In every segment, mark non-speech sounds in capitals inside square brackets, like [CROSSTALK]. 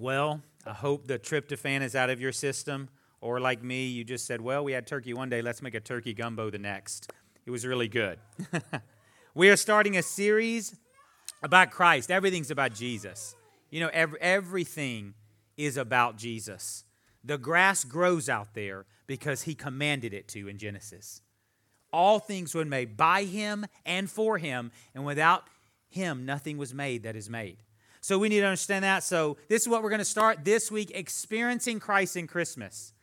Well, I hope the tryptophan is out of your system. Or like me, you just said, well, we had turkey one day, let's make a turkey gumbo the next. It was really good. [LAUGHS] we are starting a series about Christ. Everything's about Jesus. You know, every, everything is about Jesus. The grass grows out there because he commanded it to in Genesis. All things were made by him and for him, and without him, nothing was made that is made. So we need to understand that. So this is what we're going to start this week experiencing Christ in Christmas.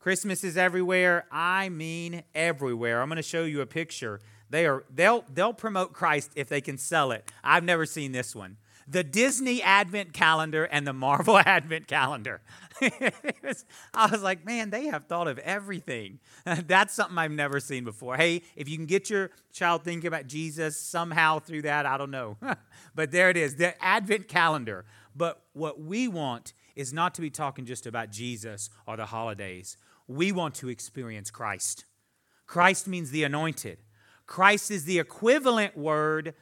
Christmas is everywhere. I mean everywhere. I'm going to show you a picture. They are they'll they'll promote Christ if they can sell it. I've never seen this one. The Disney Advent calendar and the Marvel [LAUGHS] Advent calendar. [LAUGHS] I was like, man, they have thought of everything. [LAUGHS] That's something I've never seen before. Hey, if you can get your child thinking about Jesus somehow through that, I don't know. but there it is, the Advent calendar. But what we want is not to be talking just about Jesus or the holidays. We want to experience Christ. Christ means the anointed. Christ is the equivalent word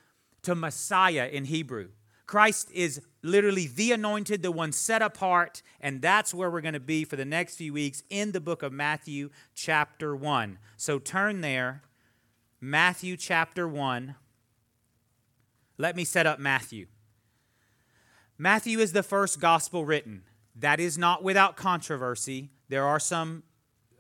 to Messiah in Hebrew. Christ is literally the anointed, the one set apart, and that's where we're going to be for the next few weeks in the book of Matthew, chapter 1. So turn there, Matthew chapter 1. Let me set up Matthew. Matthew is the first gospel written. That is not without controversy. There are some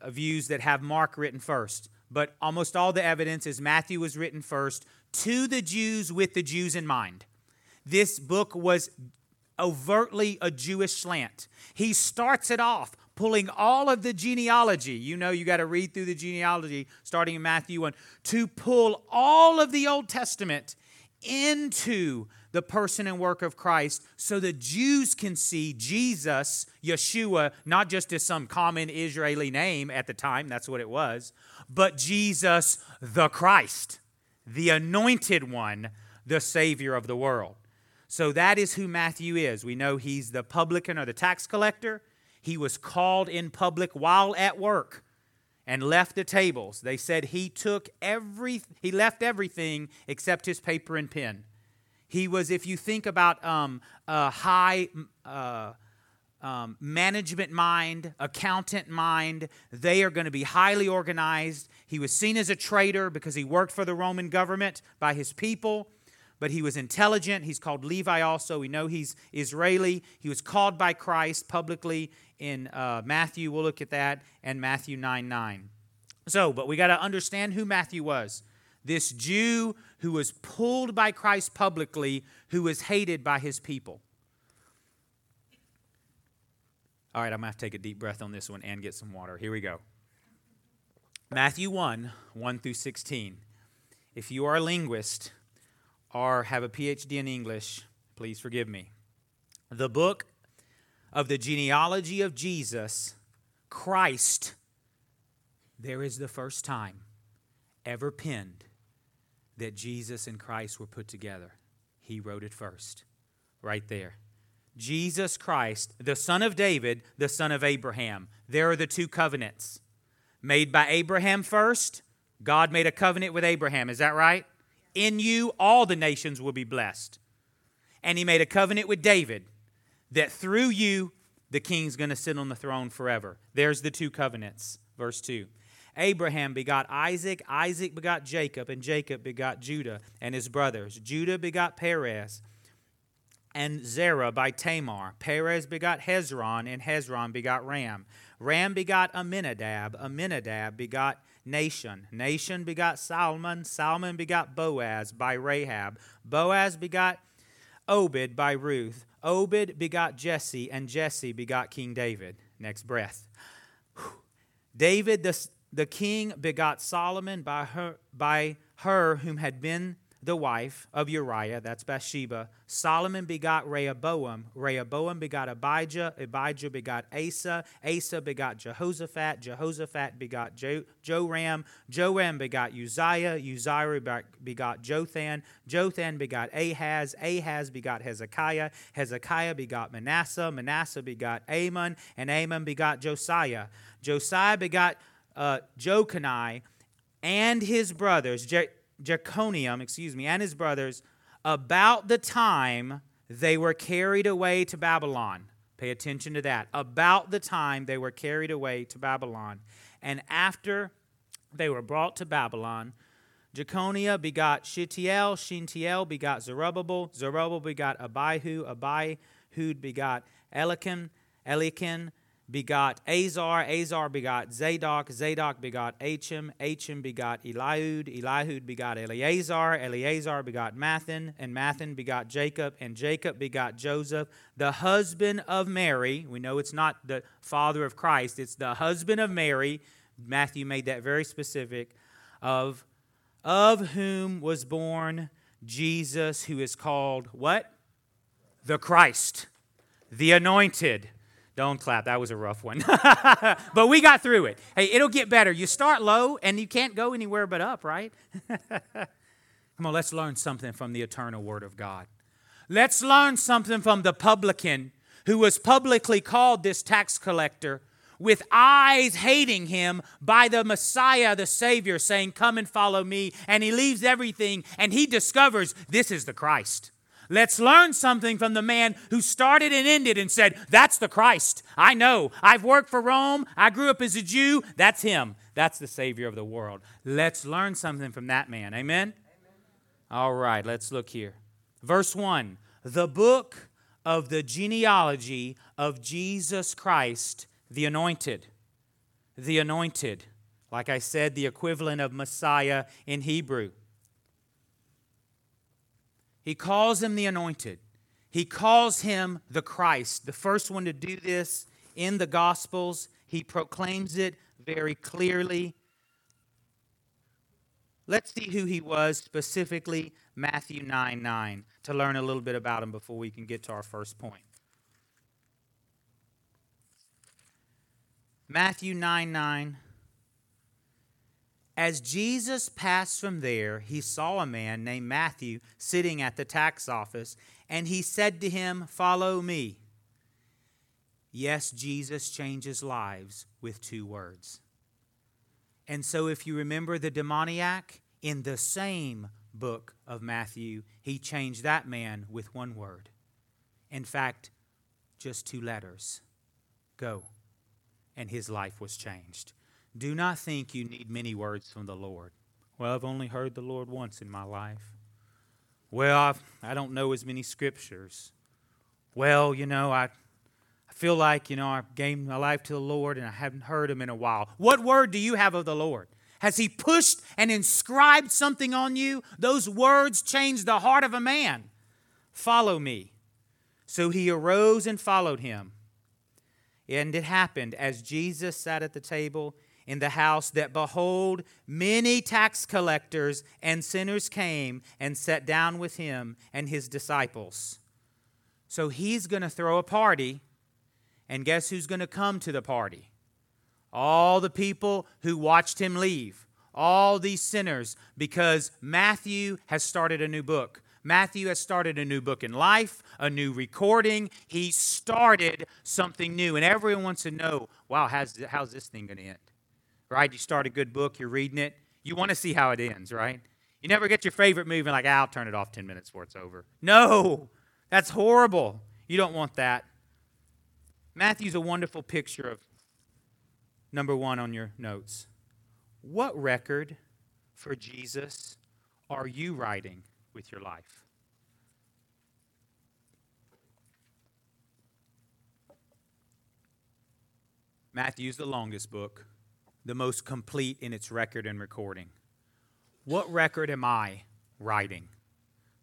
views that have Mark written first, but almost all the evidence is Matthew was written first to the Jews with the Jews in mind. This book was overtly a Jewish slant. He starts it off pulling all of the genealogy. You know, you got to read through the genealogy starting in Matthew 1 to pull all of the Old Testament into the person and work of Christ so the Jews can see Jesus, Yeshua, not just as some common Israeli name at the time, that's what it was, but Jesus the Christ, the anointed one, the Savior of the world. So that is who Matthew is. We know he's the publican or the tax collector. He was called in public while at work and left the tables. They said he took every he left everything except his paper and pen. He was, if you think about um, a high uh, um, management mind, accountant mind, they are going to be highly organized. He was seen as a traitor because he worked for the Roman government by his people but he was intelligent. He's called Levi also. We know he's Israeli. He was called by Christ publicly in uh, Matthew. We'll look at that, and Matthew 9 9. So, but we got to understand who Matthew was. This Jew who was pulled by Christ publicly, who was hated by his people. All right, I'm going to have to take a deep breath on this one and get some water. Here we go. Matthew 1 1 through 16. If you are a linguist, or have a PhD in English, please forgive me. The book of the genealogy of Jesus, Christ, there is the first time ever penned that Jesus and Christ were put together. He wrote it first, right there. Jesus Christ, the son of David, the son of Abraham. There are the two covenants. Made by Abraham first, God made a covenant with Abraham. Is that right? In you, all the nations will be blessed. And he made a covenant with David that through you, the king's going to sit on the throne forever. There's the two covenants. Verse 2. Abraham begot Isaac, Isaac begot Jacob, and Jacob begot Judah and his brothers. Judah begot Perez and Zerah by Tamar. Perez begot Hezron, and Hezron begot Ram. Ram begot Aminadab, Aminadab begot Nahshon. Nation begot Solomon. Solomon begot Boaz by Rahab. Boaz begot Obed by Ruth. Obed begot Jesse, and Jesse begot King David. Next breath. David the, the king begot Solomon by her, by her whom had been the wife of Uriah, that's Bathsheba. Solomon begot Rehoboam. Rehoboam begot Abijah. Abijah begot Asa. Asa begot Jehoshaphat. Jehoshaphat begot jo- Joram. Joram begot Uzziah. Uzziah begot Jotham. Jotham begot Ahaz. Ahaz begot Hezekiah. Hezekiah begot Manasseh. Manasseh begot Amon. And Amon begot Josiah. Josiah begot uh, and his brothers. Je- Jeconium, excuse me, and his brothers about the time they were carried away to Babylon. Pay attention to that. About the time they were carried away to Babylon. And after they were brought to Babylon, Jeconiah begot Shealtiel, Shealtiel begot Zerubbabel, Zerubbabel begot Abihu, Abihud begot Eliakim, Eliakim begot Azor, Azor begot Zadok, Zadok begot Achim, Achim begot Eliud, Eliud begot Eleazar, Eleazar begot Matthan, and Matthan begot Jacob, and Jacob begot Joseph, the husband of Mary. We know it's not the father of Christ, it's the husband of Mary. Matthew made that very specific of of whom was born Jesus who is called what? The Christ, the anointed don't clap. That was a rough one. [LAUGHS] but we got through it. Hey, it'll get better. You start low and you can't go anywhere but up, right? [LAUGHS] Come on, let's learn something from the eternal Word of God. Let's learn something from the publican who was publicly called this tax collector with eyes hating him by the Messiah, the Savior, saying, Come and follow me. And he leaves everything and he discovers this is the Christ. Let's learn something from the man who started and ended and said, That's the Christ. I know. I've worked for Rome. I grew up as a Jew. That's him. That's the Savior of the world. Let's learn something from that man. Amen? Amen. All right, let's look here. Verse 1 The book of the genealogy of Jesus Christ, the anointed. The anointed. Like I said, the equivalent of Messiah in Hebrew. He calls him the anointed. He calls him the Christ, the first one to do this in the Gospels. He proclaims it very clearly. Let's see who he was specifically, Matthew 9 9, to learn a little bit about him before we can get to our first point. Matthew 9 9 as Jesus passed from there, he saw a man named Matthew sitting at the tax office, and he said to him, Follow me. Yes, Jesus changes lives with two words. And so, if you remember the demoniac, in the same book of Matthew, he changed that man with one word. In fact, just two letters go. And his life was changed. Do not think you need many words from the Lord. Well, I've only heard the Lord once in my life. Well, I've, I don't know as many scriptures. Well, you know, I, I feel like, you know, I gave my life to the Lord and I haven't heard him in a while. What word do you have of the Lord? Has he pushed and inscribed something on you? Those words change the heart of a man. Follow me. So he arose and followed him. And it happened as Jesus sat at the table in the house that behold, many tax collectors and sinners came and sat down with him and his disciples. So he's going to throw a party, and guess who's going to come to the party? All the people who watched him leave, all these sinners, because Matthew has started a new book. Matthew has started a new book in life, a new recording. He started something new, and everyone wants to know wow, how's, how's this thing going to end? Right? You start a good book, you're reading it, you want to see how it ends, right? You never get your favorite movie like, ah, I'll turn it off 10 minutes before it's over. No, that's horrible. You don't want that. Matthew's a wonderful picture of number one on your notes. What record for Jesus are you writing with your life? Matthew's the longest book the most complete in its record and recording. What record am I writing?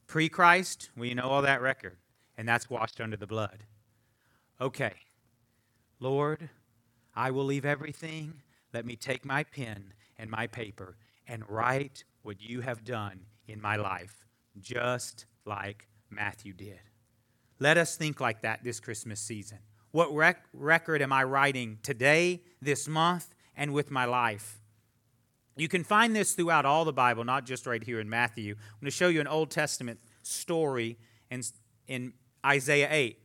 Pre Christ, you know all that record, and that's washed under the blood. Okay, Lord, I will leave everything. Let me take my pen and my paper and write what you have done in my life, just like Matthew did. Let us think like that this Christmas season. What rec- record am I writing today, this month, and with my life. You can find this throughout all the Bible, not just right here in Matthew. I'm going to show you an Old Testament story in, in Isaiah 8.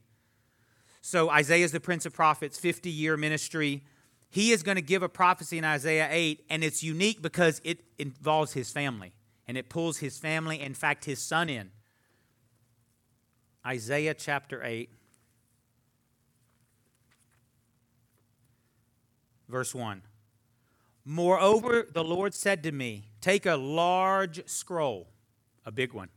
So, Isaiah is the Prince of Prophets, 50 year ministry. He is going to give a prophecy in Isaiah 8, and it's unique because it involves his family and it pulls his family, in fact, his son in. Isaiah chapter 8. verse 1. Moreover, the Lord said to me, Take a large scroll, a big one.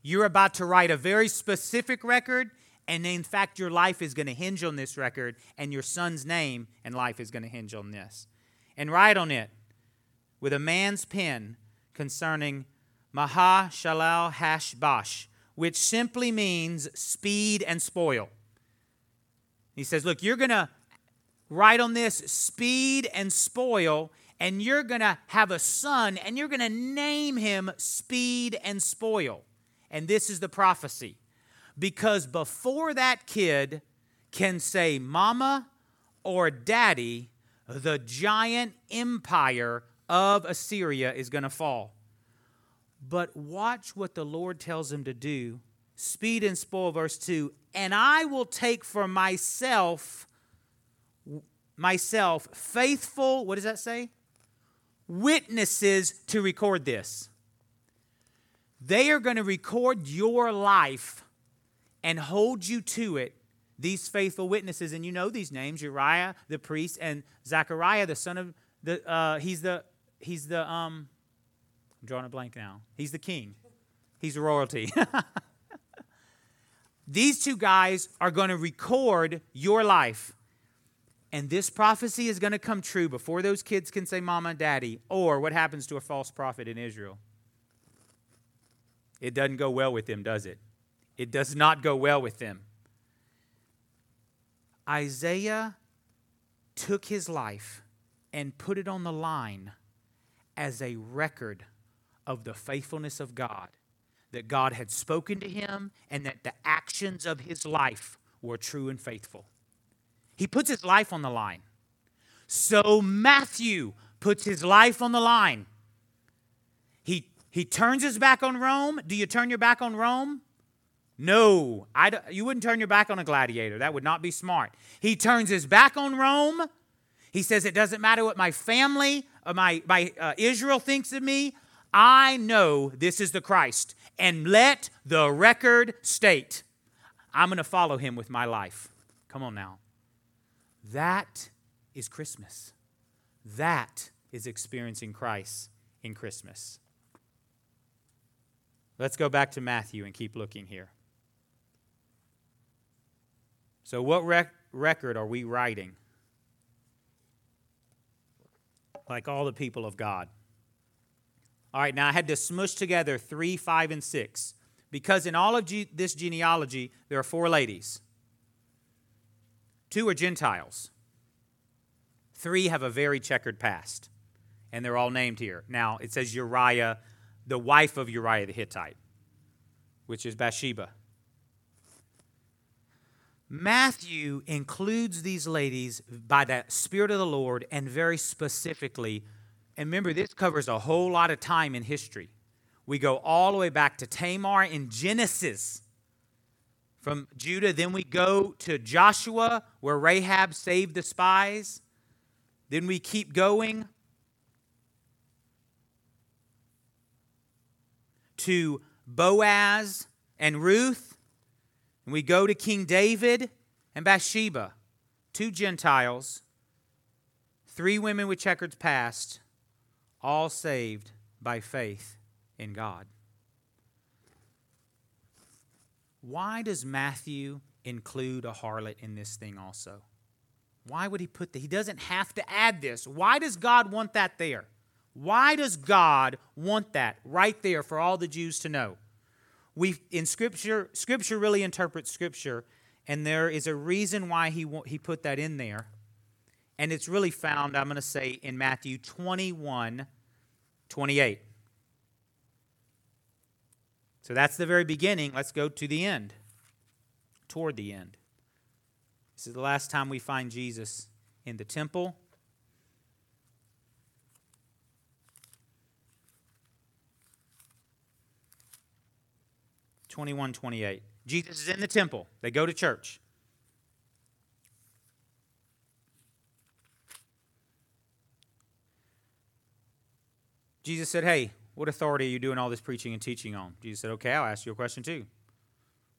You're about to write a very specific record, and in fact, your life is going to hinge on this record, and your son's name and life is going to hinge on this. And write on it with a man's pen concerning Maher-Shalal-Hash-Baz, which simply means speed and spoil. He says, Look, you're going to write on this speed and spoil, and you're going to have a son, and you're going to name him Speed and Spoil. And this is the prophecy. Because before that kid can say mama or daddy, the giant empire of Assyria is going to fall. But watch what the Lord tells him to do. Speed and spoil, verse 2 And I will take for myself, myself, faithful, what does that say? Witnesses to record this. They are going to record your life and hold you to it, these faithful witnesses. And you know these names Uriah the priest and Zechariah the son of the, uh, he's the, he's the, um, I'm drawing a blank now. He's the king, he's royalty. [LAUGHS] these two guys are going to record your life. And this prophecy is going to come true before those kids can say mama and daddy, or what happens to a false prophet in Israel. It doesn't go well with them, does it? It does not go well with them. Isaiah took his life and put it on the line as a record of the faithfulness of God, that God had spoken to him and that the actions of his life were true and faithful. He puts his life on the line. So Matthew puts his life on the line. He, he turns his back on Rome. Do you turn your back on Rome? No, you wouldn't turn your back on a gladiator. That would not be smart. He turns his back on Rome. He says, It doesn't matter what my family or my, my uh, Israel thinks of me. I know this is the Christ. And let the record state I'm going to follow him with my life. Come on now. That is Christmas. That is experiencing Christ in Christmas. Let's go back to Matthew and keep looking here. So, what rec- record are we writing? Like all the people of God. All right, now I had to smush together three, five, and six because in all of this genealogy, there are four ladies. Two are Gentiles, three have a very checkered past, and they're all named here. Now, it says Uriah, the wife of Uriah the Hittite, which is Bathsheba. Matthew includes these ladies by the Spirit of the Lord and very specifically. And remember, this covers a whole lot of time in history. We go all the way back to Tamar in Genesis from Judah. Then we go to Joshua, where Rahab saved the spies. Then we keep going to Boaz and Ruth. And we go to King David and Bathsheba, two Gentiles, three women with checkered past, all saved by faith in God. Why does Matthew include a harlot in this thing also? Why would he put that? He doesn't have to add this. Why does God want that there? Why does God want that right there for all the Jews to know? we in scripture scripture really interprets scripture and there is a reason why he he put that in there and it's really found i'm going to say in matthew 21 28 so that's the very beginning let's go to the end toward the end this is the last time we find jesus in the temple Twenty-one, twenty-eight. Jesus is in the temple. They go to church. Jesus said, Hey, what authority are you doing all this preaching and teaching on? Jesus said, Okay, I'll ask you a question too.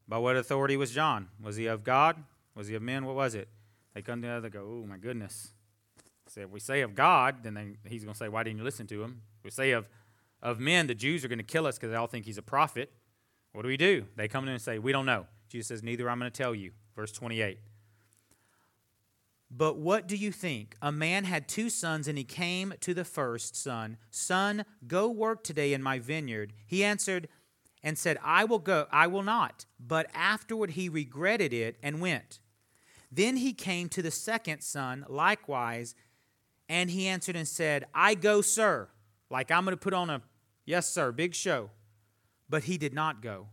By what authority was John? Was he of God? Was he of men? What was it? They come together, they go, Oh my goodness. So if we say of God, then they, he's going to say, Why didn't you listen to him? If we say of, of men, the Jews are going to kill us because they all think he's a prophet. What do we do? They come to in and say, We don't know. Jesus says, Neither I'm going to tell you. Verse 28. But what do you think? A man had two sons, and he came to the first son, Son, go work today in my vineyard. He answered and said, I will go, I will not. But afterward he regretted it and went. Then he came to the second son, likewise, and he answered and said, I go, sir. Like I'm going to put on a, yes, sir, big show. But he did not go.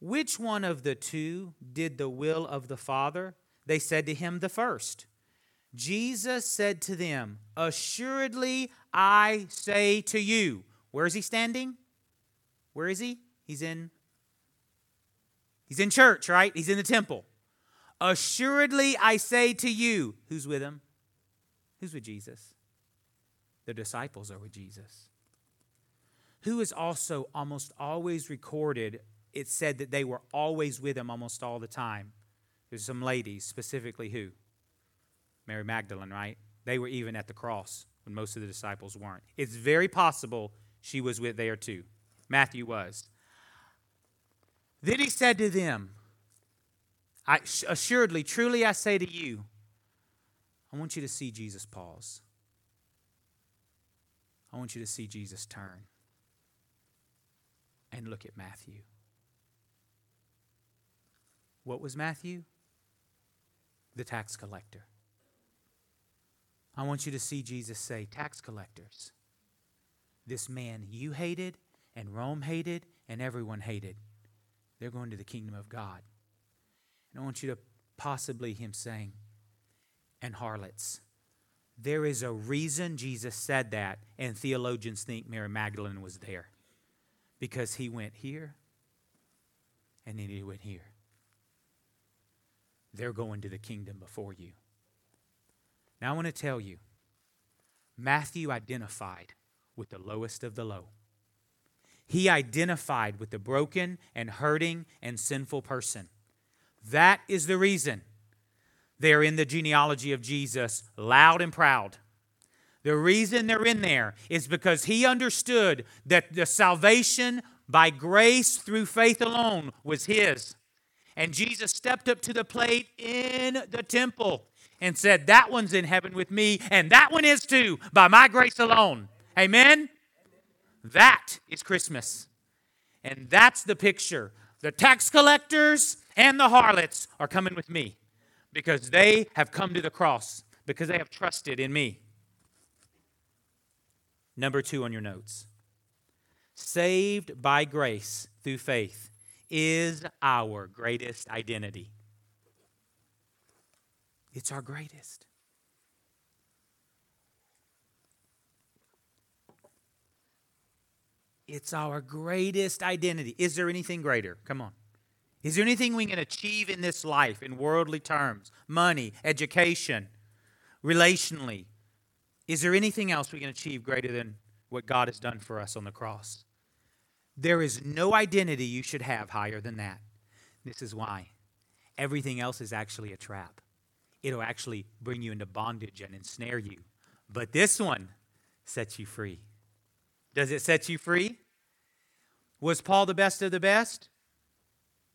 Which one of the two did the will of the Father? They said to him, The first. Jesus said to them, Assuredly I say to you. Where is he standing? Where is he? He's in He's in church, right? He's in the temple. Assuredly I say to you, who's with him? Who's with Jesus? The disciples are with Jesus. Who is also almost always recorded, it said that they were always with him almost all the time. There's some ladies, specifically who? Mary Magdalene, right? They were even at the cross when most of the disciples weren't. It's very possible she was with there too. Matthew was. Then he said to them, I, assuredly, truly I say to you, I want you to see Jesus pause. I want you to see Jesus turn and look at Matthew. What was Matthew? The tax collector. I want you to see Jesus say, Tax collectors, this man you hated, and Rome hated, and everyone hated, they're going to the kingdom of God. And I want you to possibly him saying, and harlots. There is a reason Jesus said that, and theologians think Mary Magdalene was there. Because he went here, and then he went here they're going to the kingdom before you. Now, I want to tell you Matthew identified with the lowest of the low. He identified with the broken and hurting and sinful person. That is the reason they're in the genealogy of Jesus, loud and proud. The reason they're in there is because he understood that the salvation by grace through faith alone was his. And Jesus stepped up to the plate in the temple and said, That one's in heaven with me, and that one is too, by my grace alone. Amen? That is Christmas. And that's the picture. The tax collectors and the harlots are coming with me because they have come to the cross, because they have trusted in me. Number two on your notes saved by grace through faith is our greatest identity. It's our greatest. It's our greatest identity. Is there anything greater? Come on. Is there anything we can achieve in this life in worldly terms? Money, education, relationally. Is there anything else we can achieve greater than what God has done for us on the cross? There is no identity you should have higher than that. This is why. Everything else is actually a trap. It'll actually bring you into bondage and ensnare you. But this one sets you free. Does it set you free? Was Paul the best of the best?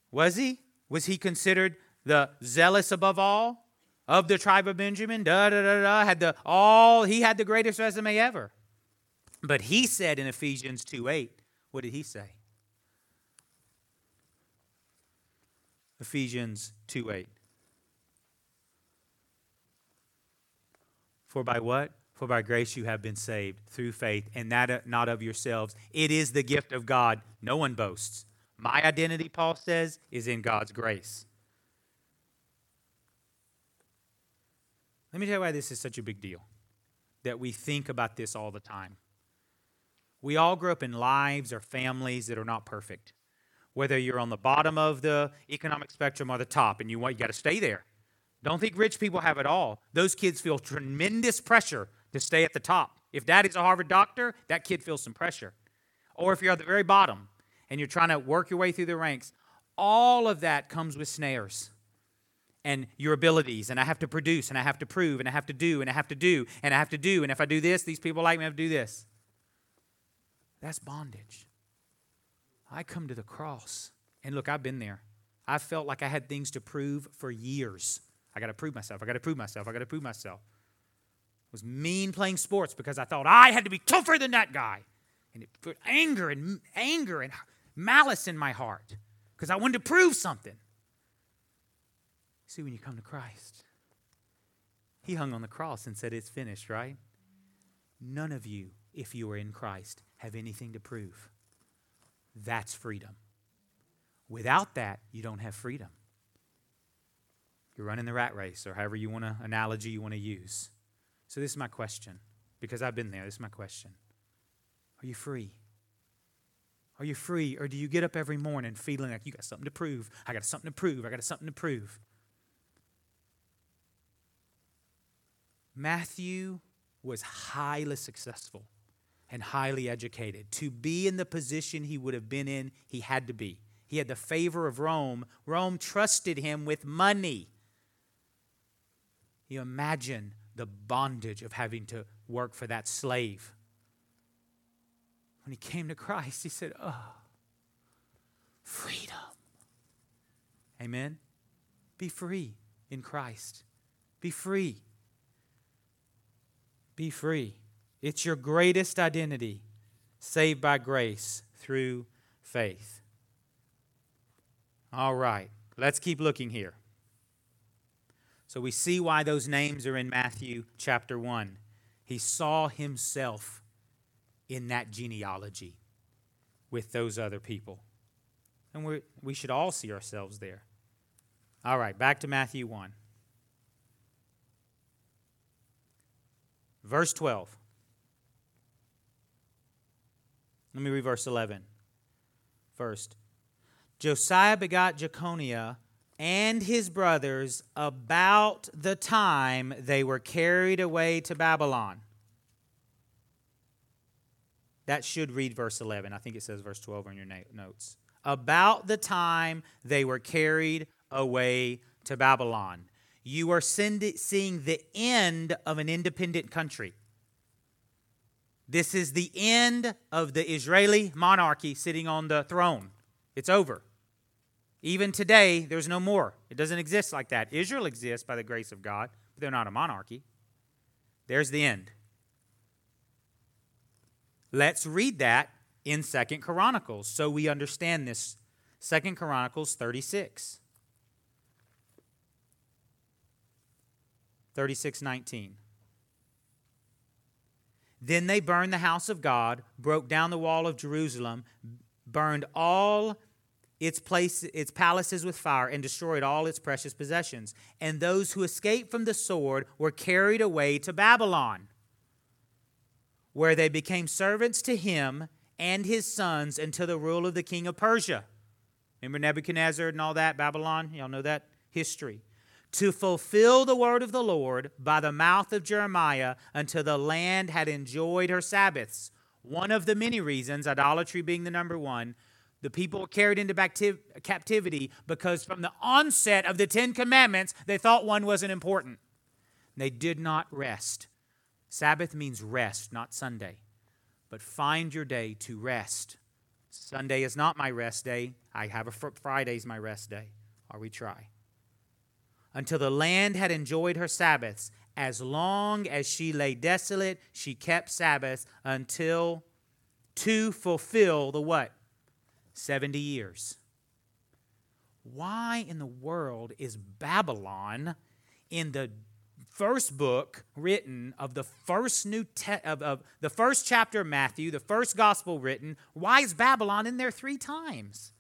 Was he? Was he considered the zealous above all of the tribe of Benjamin? Da da da da. Had the all he had the greatest resume ever. But he said in Ephesians 2 8, what did he say? Ephesians 2 8. For by what? For by grace you have been saved through faith, and that uh, not of yourselves. It is the gift of God. No one boasts. My identity, Paul says, is in God's grace. Let me tell you why this is such a big deal that we think about this all the time. We all grew up in lives or families that are not perfect. Whether you're on the bottom of the economic spectrum or the top, and you want you got to stay there. Don't think rich people have it all. Those kids feel tremendous pressure to stay at the top. If daddy's a Harvard doctor, that kid feels some pressure. Or if you're at the very bottom and you're trying to work your way through the ranks, all of that comes with snares. and your abilities, and I have to produce, and I have to prove, and I have to do, and I have to do, and I have to do, and if I do this, these people like me, I have to do this. That's bondage. I come to the cross, and look, I've been there. I felt like I had things to prove for years. I got to prove myself. I got to prove myself. I got to prove myself. I was mean playing sports because I thought I had to be tougher than that guy. And it put anger and anger and malice in my heart because I wanted to prove something. See, when you come to Christ, He hung on the cross and said, It's finished, right? None of you, if you are in Christ, have anything to prove. That's freedom. Without that, you don't have freedom. You're running the rat race, or however you want to analogy you want to use. So this is my question, because I've been there. This is my question. Are you free? Are you free, or do you get up every morning feeling like you got something to prove? I got something to prove. I got something to prove. Matthew was highly successful and highly educated. To be in the position he would have been in, he had to be. He had the favor of Rome. Rome trusted him with money. You imagine the bondage of having to work for that slave. When he came to Christ, he said, Oh, freedom. Amen? Be free in Christ. Be free. Be free. It's your greatest identity, saved by grace through faith. All right, let's keep looking here. So we see why those names are in Matthew chapter 1. He saw himself in that genealogy with those other people. And we we should all see ourselves there. All right, back to Matthew 1. Verse 12. Let me read verse 11 first. Josiah begot Jeconiah and his brothers about the time they were carried away to Babylon. That should read verse 11. I think it says verse 12 on your notes. About the time they were carried away to Babylon you are seeing the end of an independent country. This is the end of the Israeli monarchy sitting on the throne. It's over. Even today, there's no more. It doesn't exist like that. Israel exists by the grace of God, but they're not a monarchy. There's the end. Let's read that in Second Chronicles so we understand this. Second Chronicles 36. 36:19. Then they burned the house of God, broke down the wall of Jerusalem, burned all its place its palaces with fire and destroyed all its precious possessions. And those who escaped from the sword were carried away to Babylon, where they became servants to him and his sons until the rule of the king of Persia. Remember Nebuchadnezzar and all that Babylon? Y'all know that history to fulfill the word of the Lord by the mouth of Jeremiah until the land had enjoyed her Sabbaths. One of the many reasons, idolatry being the number one, the people were carried into captivity because from the onset of the Ten Commandments, they thought one wasn't important. They did not rest. Sabbath means rest, not Sunday. But find your day to rest. Sunday is not my rest day. I have a Friday's my rest day. Or we try until the land had enjoyed her Sabbaths. As long as she lay desolate, she kept Sabbaths until to fulfill the what? 70 years. Why in the world is Babylon in the first book written of the first new te- of, of the first chapter of Matthew, the first gospel written? Why is Babylon in there three times?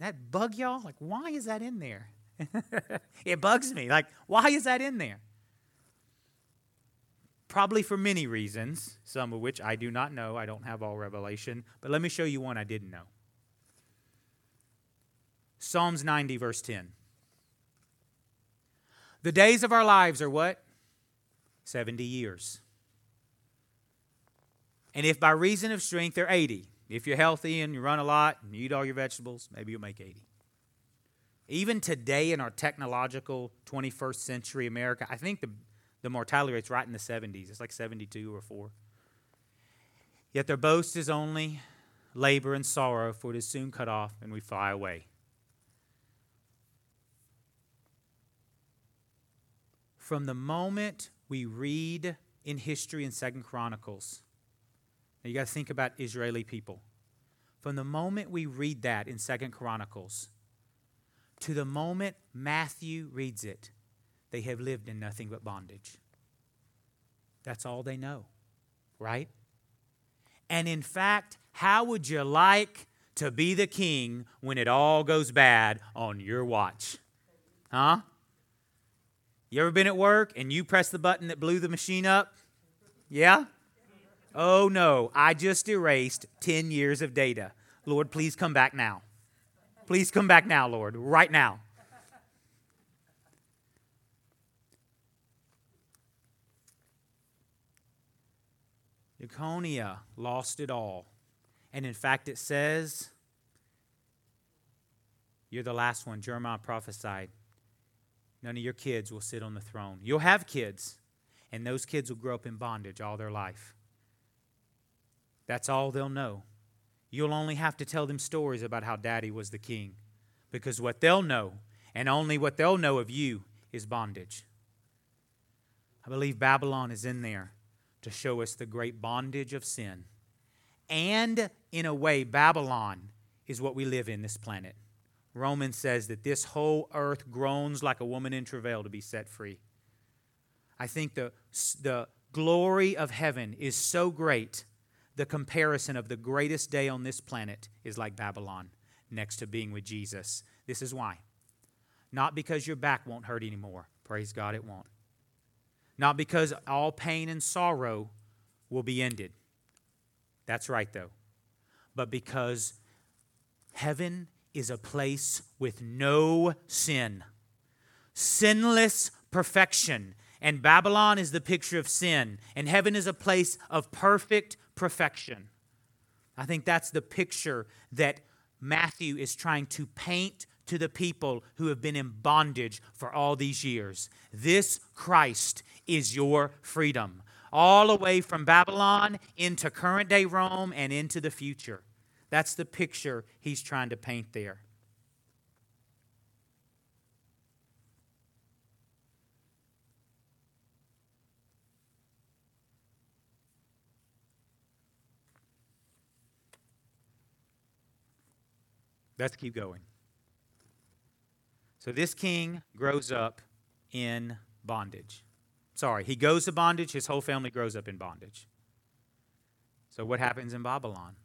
That bug y'all? Like, why is that in there? [LAUGHS] it bugs me. Like, why is that in there? Probably for many reasons, some of which I do not know. I don't have all revelation. But let me show you one I didn't know. Psalms 90, verse 10. The days of our lives are what? 70 years. And if by reason of strength they're 80, if you're healthy and you run a lot and you eat all your vegetables, maybe you'll make 80. Even today in our technological 21st century America, I think the, the mortality rate's right in the 70s. It's like 72 or 4. Yet their boast is only labor and sorrow, for it is soon cut off, and we fly away. From the moment we read in history in Second Chronicles, you got to think about Israeli people. From the moment we read that in Second Chronicles to the moment Matthew reads it, they have lived in nothing but bondage. That's all they know, right? And in fact, how would you like to be the king when it all goes bad on your watch? Huh? You ever been at work and you press the button that blew the machine up? Yeah? Oh no, I just erased 10 years of data. Lord, please come back now. Please come back now, Lord, right now. Jeconiah lost it all. And in fact, it says, You're the last one. Jeremiah prophesied. None of your kids will sit on the throne. You'll have kids, and those kids will grow up in bondage all their life. That's all they'll know. You'll only have to tell them stories about how daddy was the king, because what they'll know, and only what they'll know of you, is bondage. I believe Babylon is in there to show us the great bondage of sin. And in a way, Babylon is what we live in this planet. Romans says that this whole earth groans like a woman in travail to be set free. I think the, the glory of heaven is so great, the comparison of the greatest day on this planet is like Babylon next to being with Jesus. This is why. Not because your back won't hurt anymore. Praise God, it won't. Not because all pain and sorrow will be ended. That's right, though. But because heaven is a place with no sin, sinless perfection. And Babylon is the picture of sin, and heaven is a place of perfect perfection. I think that's the picture that Matthew is trying to paint to the people who have been in bondage for all these years. This Christ is your freedom, all the way from Babylon into current day Rome and into the future. That's the picture he's trying to paint there. Let's keep going. So this king grows up in bondage. Sorry, he goes to bondage, his whole family grows up in bondage. So what happens in Babylon?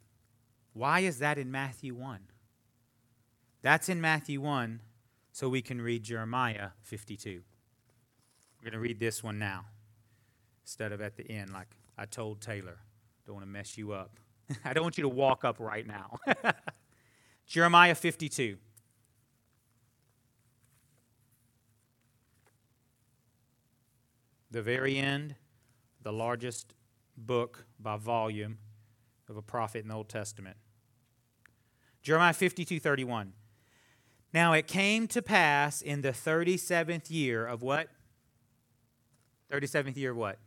Why is that in Matthew 1? That's in Matthew 1, so we can read Jeremiah 52. We're going to read this one now instead of at the end, like I told Taylor. Don't want to mess you up. [LAUGHS] I don't want you to walk up right now. [LAUGHS] Jeremiah 52. The very end, the largest book by volume of a prophet in the Old Testament. Jeremiah 52 31. Now it came to pass in the 37th year of what? 37th year of what?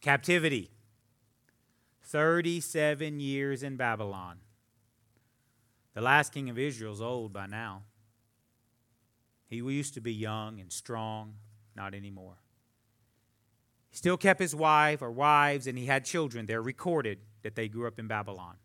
Captivity. 37 years in Babylon. The last king of Israel is old by now. He used to be young and strong, not anymore. He still kept his wife or wives, and he had children. They're recorded that they grew up in Babylon.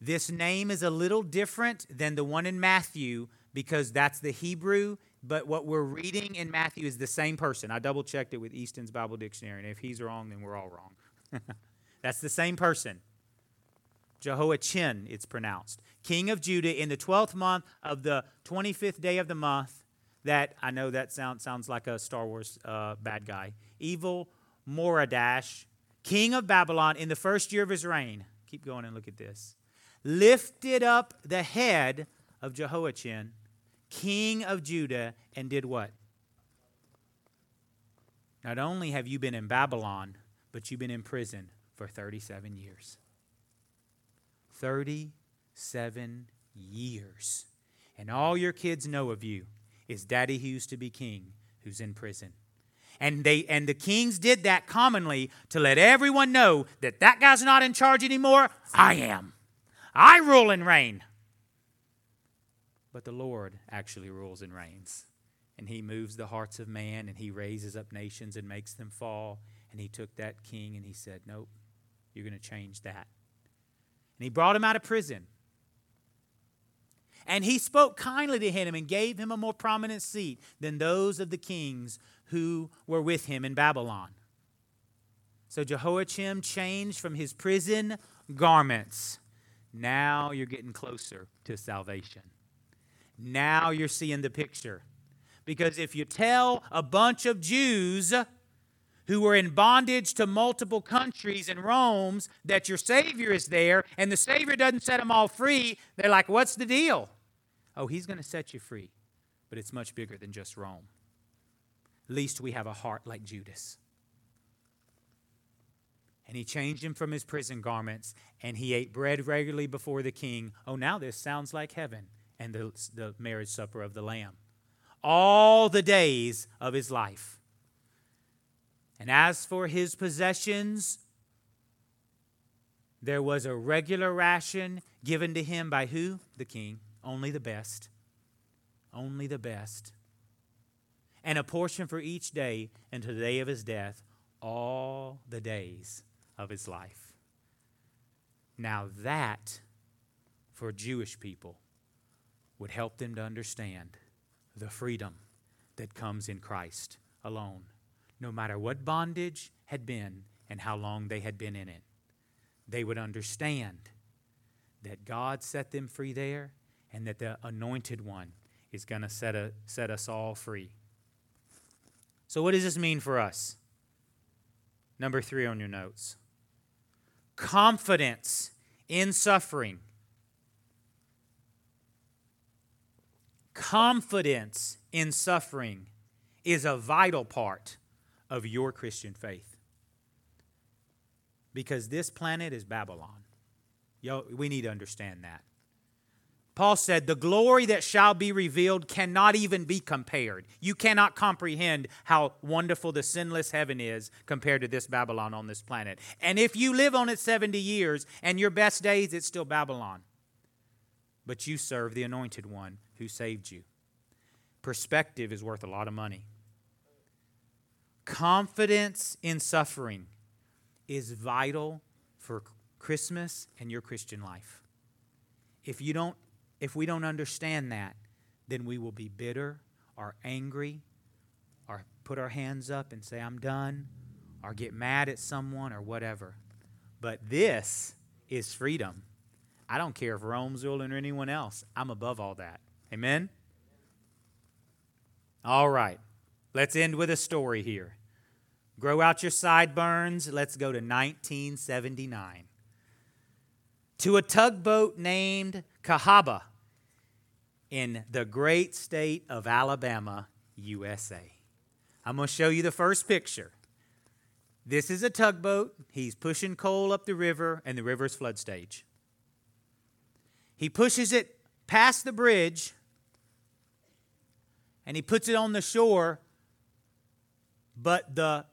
This name is a little different than the one in Matthew because that's the Hebrew, but what we're reading in Matthew is the same person. I double checked it with Easton's Bible Dictionary, and if he's wrong, then we're all wrong. [LAUGHS] that's the same person. Jehoiachin, it's pronounced. King of Judah in the 12th month of the 25th day of the month. That, I know that sound, sounds like a Star Wars uh, bad guy. Evil Moradash, king of Babylon, in the first year of his reign. Keep going and look at this. Lifted up the head of Jehoiachin, king of Judah, and did what? Not only have you been in Babylon, but you've been in prison for 37 years. 37 years. And all your kids know of you is Daddy who used to be king who's in prison. And they and the kings did that commonly to let everyone know that that guy's not in charge anymore. I am. I rule and reign. But the Lord actually rules and reigns. And he moves the hearts of man and he raises up nations and makes them fall. And he took that king and he said, Nope, you're going to change that. And he brought him out of prison. And he spoke kindly to him and gave him a more prominent seat than those of the kings who were with him in Babylon. So Jehoiakim changed from his prison garments. Now you're getting closer to salvation. Now you're seeing the picture. Because if you tell a bunch of Jews who were in bondage to multiple countries and Rome's that your Savior is there and the Savior doesn't set them all free, they're like, what's the deal? Oh, he's going to set you free, but it's much bigger than just Rome. At least we have a heart like Judas. And he changed him from his prison garments, and he ate bread regularly before the king. Oh, now this sounds like heaven and the, the marriage supper of the Lamb. All the days of his life. And as for his possessions, there was a regular ration given to him by who? The king. Only the best. Only the best. And a portion for each day until the day of his death, all the days of his life. Now, that for Jewish people would help them to understand the freedom that comes in Christ alone, no matter what bondage had been and how long they had been in it. They would understand that God set them free there and that the anointed one is going to set, set us all free. So, what does this mean for us? Number three on your notes confidence in suffering. Confidence in suffering is a vital part of your Christian faith. Because this planet is Babylon. Yo, we need to understand that. Paul said, The glory that shall be revealed cannot even be compared. You cannot comprehend how wonderful the sinless heaven is compared to this Babylon on this planet. And if you live on it 70 years and your best days, it's still Babylon. But you serve the anointed one who saved you. Perspective is worth a lot of money. Confidence in suffering is vital for Christmas and your Christian life. If you don't if we don't understand that, then we will be bitter or angry or put our hands up and say, I'm done, or get mad at someone or whatever. But this is freedom. I don't care if Rome's ruling or anyone else. I'm above all that. Amen? All right. Let's end with a story here. Grow out your sideburns. Let's go to 1979. To a tugboat named Cahaba in the great state of Alabama, USA. I'm going to show you the first picture. This is a tugboat. He's pushing coal up the river, and the river's flood stage. He pushes it past the bridge, and he puts it on the shore, but the,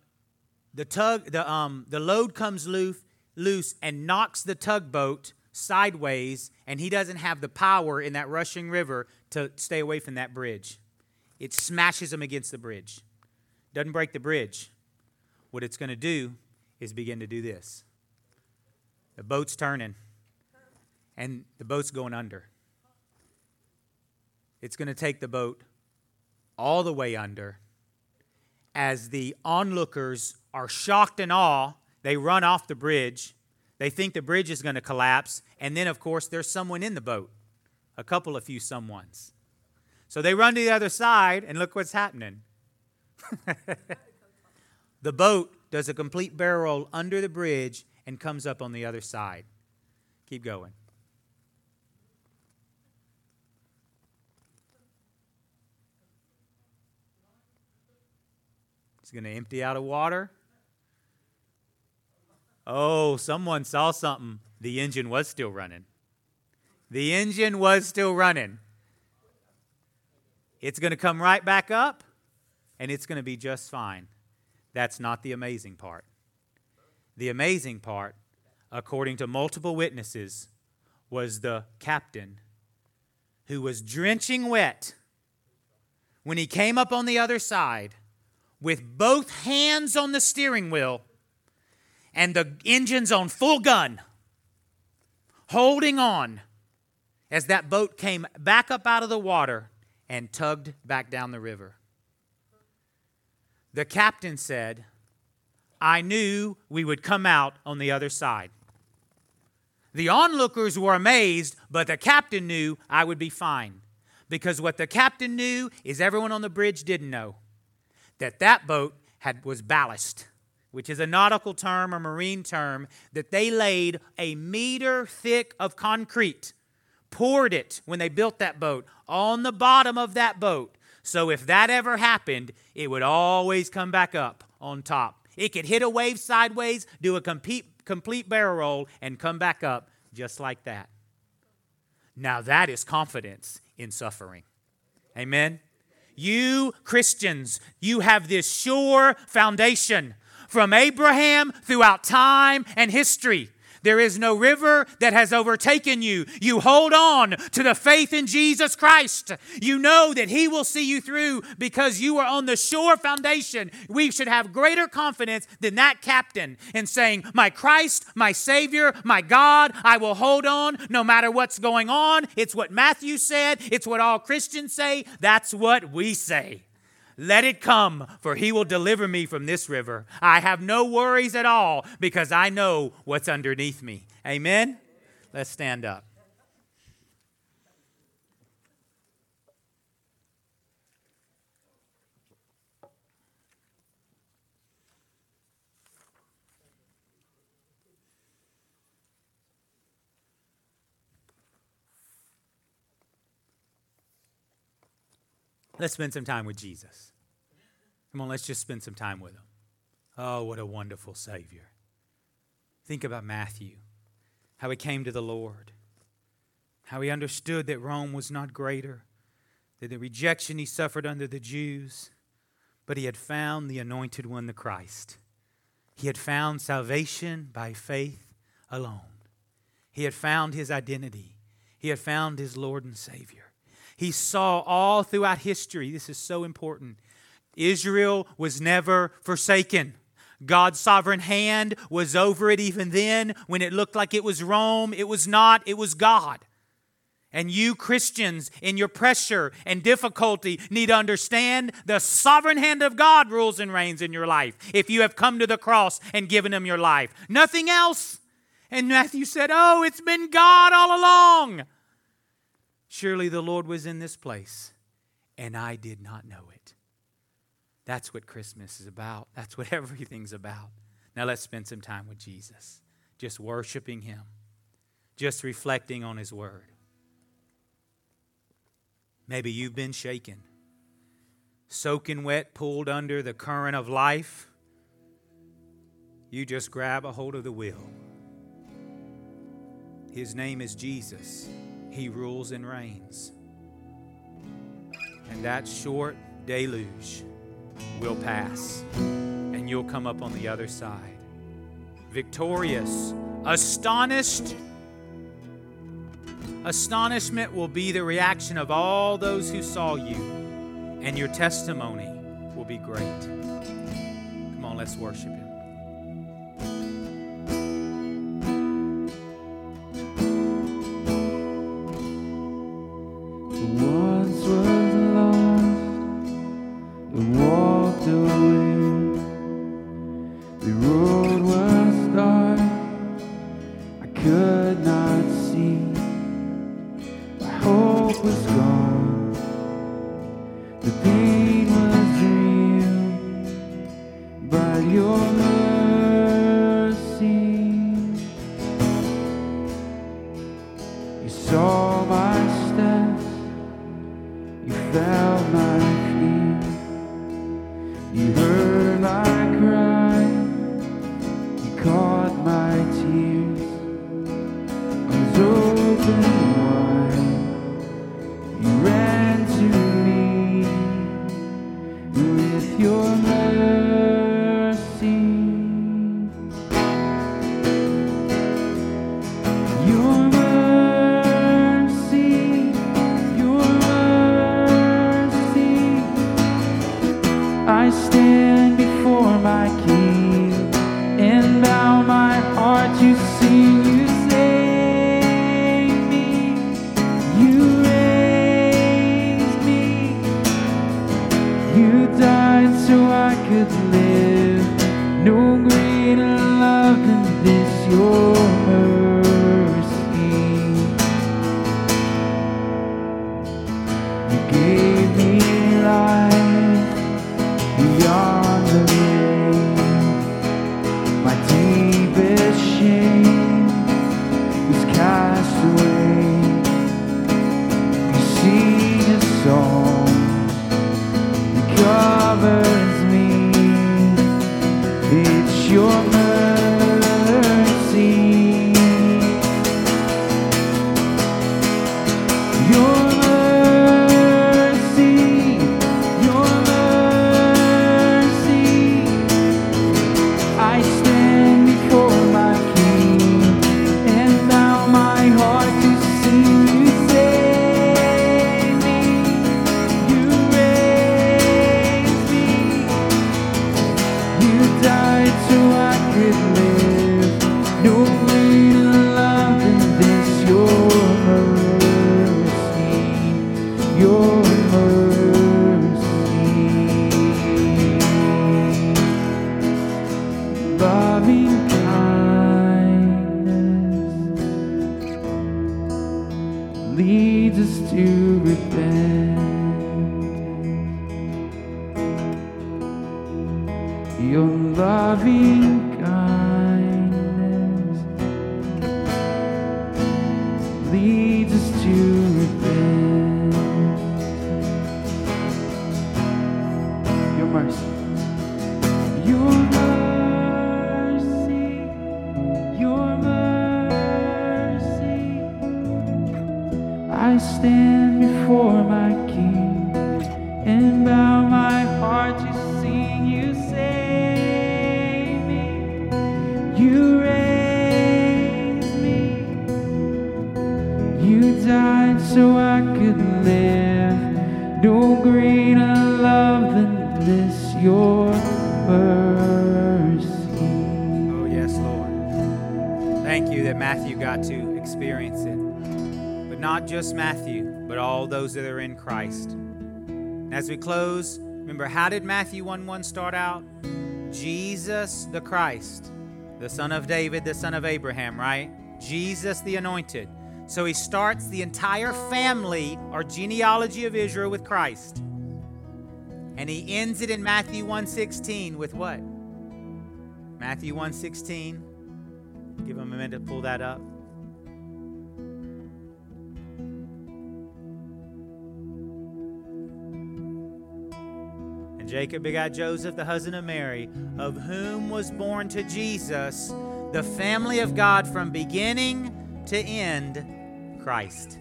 the, tug, the, um, the load comes loose, loose and knocks the tugboat sideways, and he doesn't have the power in that rushing river to stay away from that bridge. It smashes him against the bridge. Doesn't break the bridge. What it's going to do is begin to do this. The boat's turning, and the boat's going under. It's going to take the boat all the way under. As the onlookers are shocked and awe, they run off the bridge they think the bridge is going to collapse, and then, of course, there's someone in the boat, a couple of few someones. So they run to the other side, and look what's happening. [LAUGHS] the boat does a complete barrel roll under the bridge and comes up on the other side. Keep going. It's going to empty out of water. Oh, someone saw something. The engine was still running. The engine was still running. It's going to come right back up and it's going to be just fine. That's not the amazing part. The amazing part, according to multiple witnesses, was the captain who was drenching wet when he came up on the other side with both hands on the steering wheel and the engines on full gun, holding on as that boat came back up out of the water and tugged back down the river. The captain said, I knew we would come out on the other side. The onlookers were amazed, but the captain knew I would be fine. Because what the captain knew is everyone on the bridge didn't know that that boat had, was ballast, which is a nautical term or marine term, that they laid a meter thick of concrete, poured it when they built that boat on the bottom of that boat. So if that ever happened, it would always come back up on top. It could hit a wave sideways, do a complete, complete barrel roll, and come back up just like that. Now that is confidence in suffering. Amen. You Christians, you have this sure foundation from Abraham throughout time and history. There is no river that has overtaken you. You hold on to the faith in Jesus Christ. You know that He will see you through because you are on the sure foundation. We should have greater confidence than that captain in saying, My Christ, my Savior, my God, I will hold on no matter what's going on. It's what Matthew said, it's what all Christians say. That's what we say. Let it come, for he will deliver me from this river. I have no worries at all because I know what's underneath me. Amen? Let's stand up. Let's spend some time with Jesus. Come on, let's just spend some time with him. Oh, what a wonderful Savior. Think about Matthew, how he came to the Lord, how he understood that Rome was not greater, that the rejection he suffered under the Jews, but he had found the anointed one, the Christ. He had found salvation by faith alone. He had found his identity. He had found his Lord and Savior. He saw all throughout history, this is so important. Israel was never forsaken. God's sovereign hand was over it even then when it looked like it was Rome. It was not, it was God. And you Christians, in your pressure and difficulty, need to understand the sovereign hand of God rules and reigns in your life if you have come to the cross and given Him your life. Nothing else. And Matthew said, Oh, it's been God all along. Surely the Lord was in this place, and I did not know it. That's what Christmas is about. That's what [LAUGHS] everything's about. Now let's spend some time with Jesus, just worshiping Him, just reflecting on His Word. Maybe you've been shaken, soaking wet, pulled under the current of life. You just grab a hold of the wheel. His name is Jesus. He rules and reigns. And that short deluge will pass, and you'll come up on the other side. Victorious, astonished. Astonishment will be the reaction of all those who saw you, and your testimony will be great. Come on, let's worship Him. No greater love than this, your mercy. Oh, yes, Lord. Thank you that Matthew got to experience it. But not just Matthew, but all those that are in Christ. And as we close, remember how did Matthew 1 1 start out? Jesus the Christ, the son of David, the son of Abraham, right? Jesus the anointed. So he starts the entire family or genealogy of Israel with Christ. And he ends it in Matthew 1:16 with what? Matthew 1:16. Give him a minute to pull that up. And Jacob begot Joseph, the husband of Mary, of whom was born to Jesus, the family of God from beginning to end, Christ.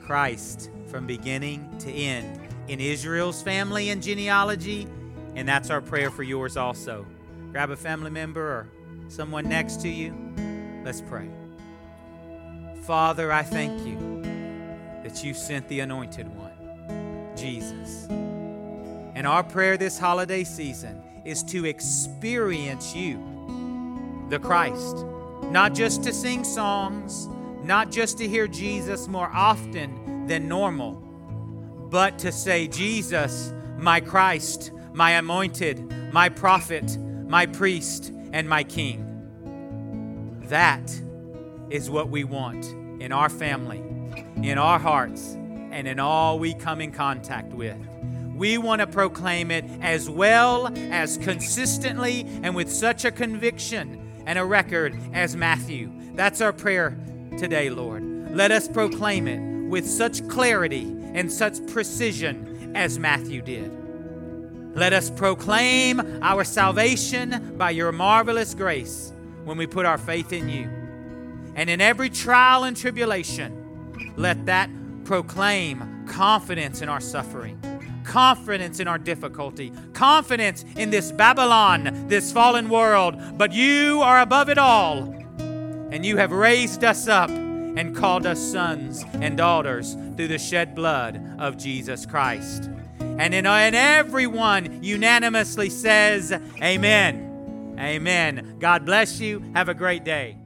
Christ from beginning to end in Israel's family and genealogy, and that's our prayer for yours also. Grab a family member or someone next to you. Let's pray. Father, I thank you that you sent the anointed one, Jesus. And our prayer this holiday season is to experience you, the Christ, not just to sing songs, not just to hear Jesus more often than normal, but to say, Jesus, my Christ, my anointed, my prophet, my priest, and my king. That is what we want in our family, in our hearts, and in all we come in contact with. We want to proclaim it as well as consistently and with such a conviction and a record as Matthew. That's our prayer today, Lord. Let us proclaim it with such clarity and such precision as Matthew did. Let us proclaim our salvation by your marvelous grace when we put our faith in you. And in every trial and tribulation, let that proclaim confidence in our suffering, confidence in our difficulty, confidence in this Babylon, this fallen world. But you are above it all, and you have raised us up and called us sons and daughters through the shed blood of Jesus Christ. And in, and everyone unanimously says, Amen. Amen. God bless you. Have a great day.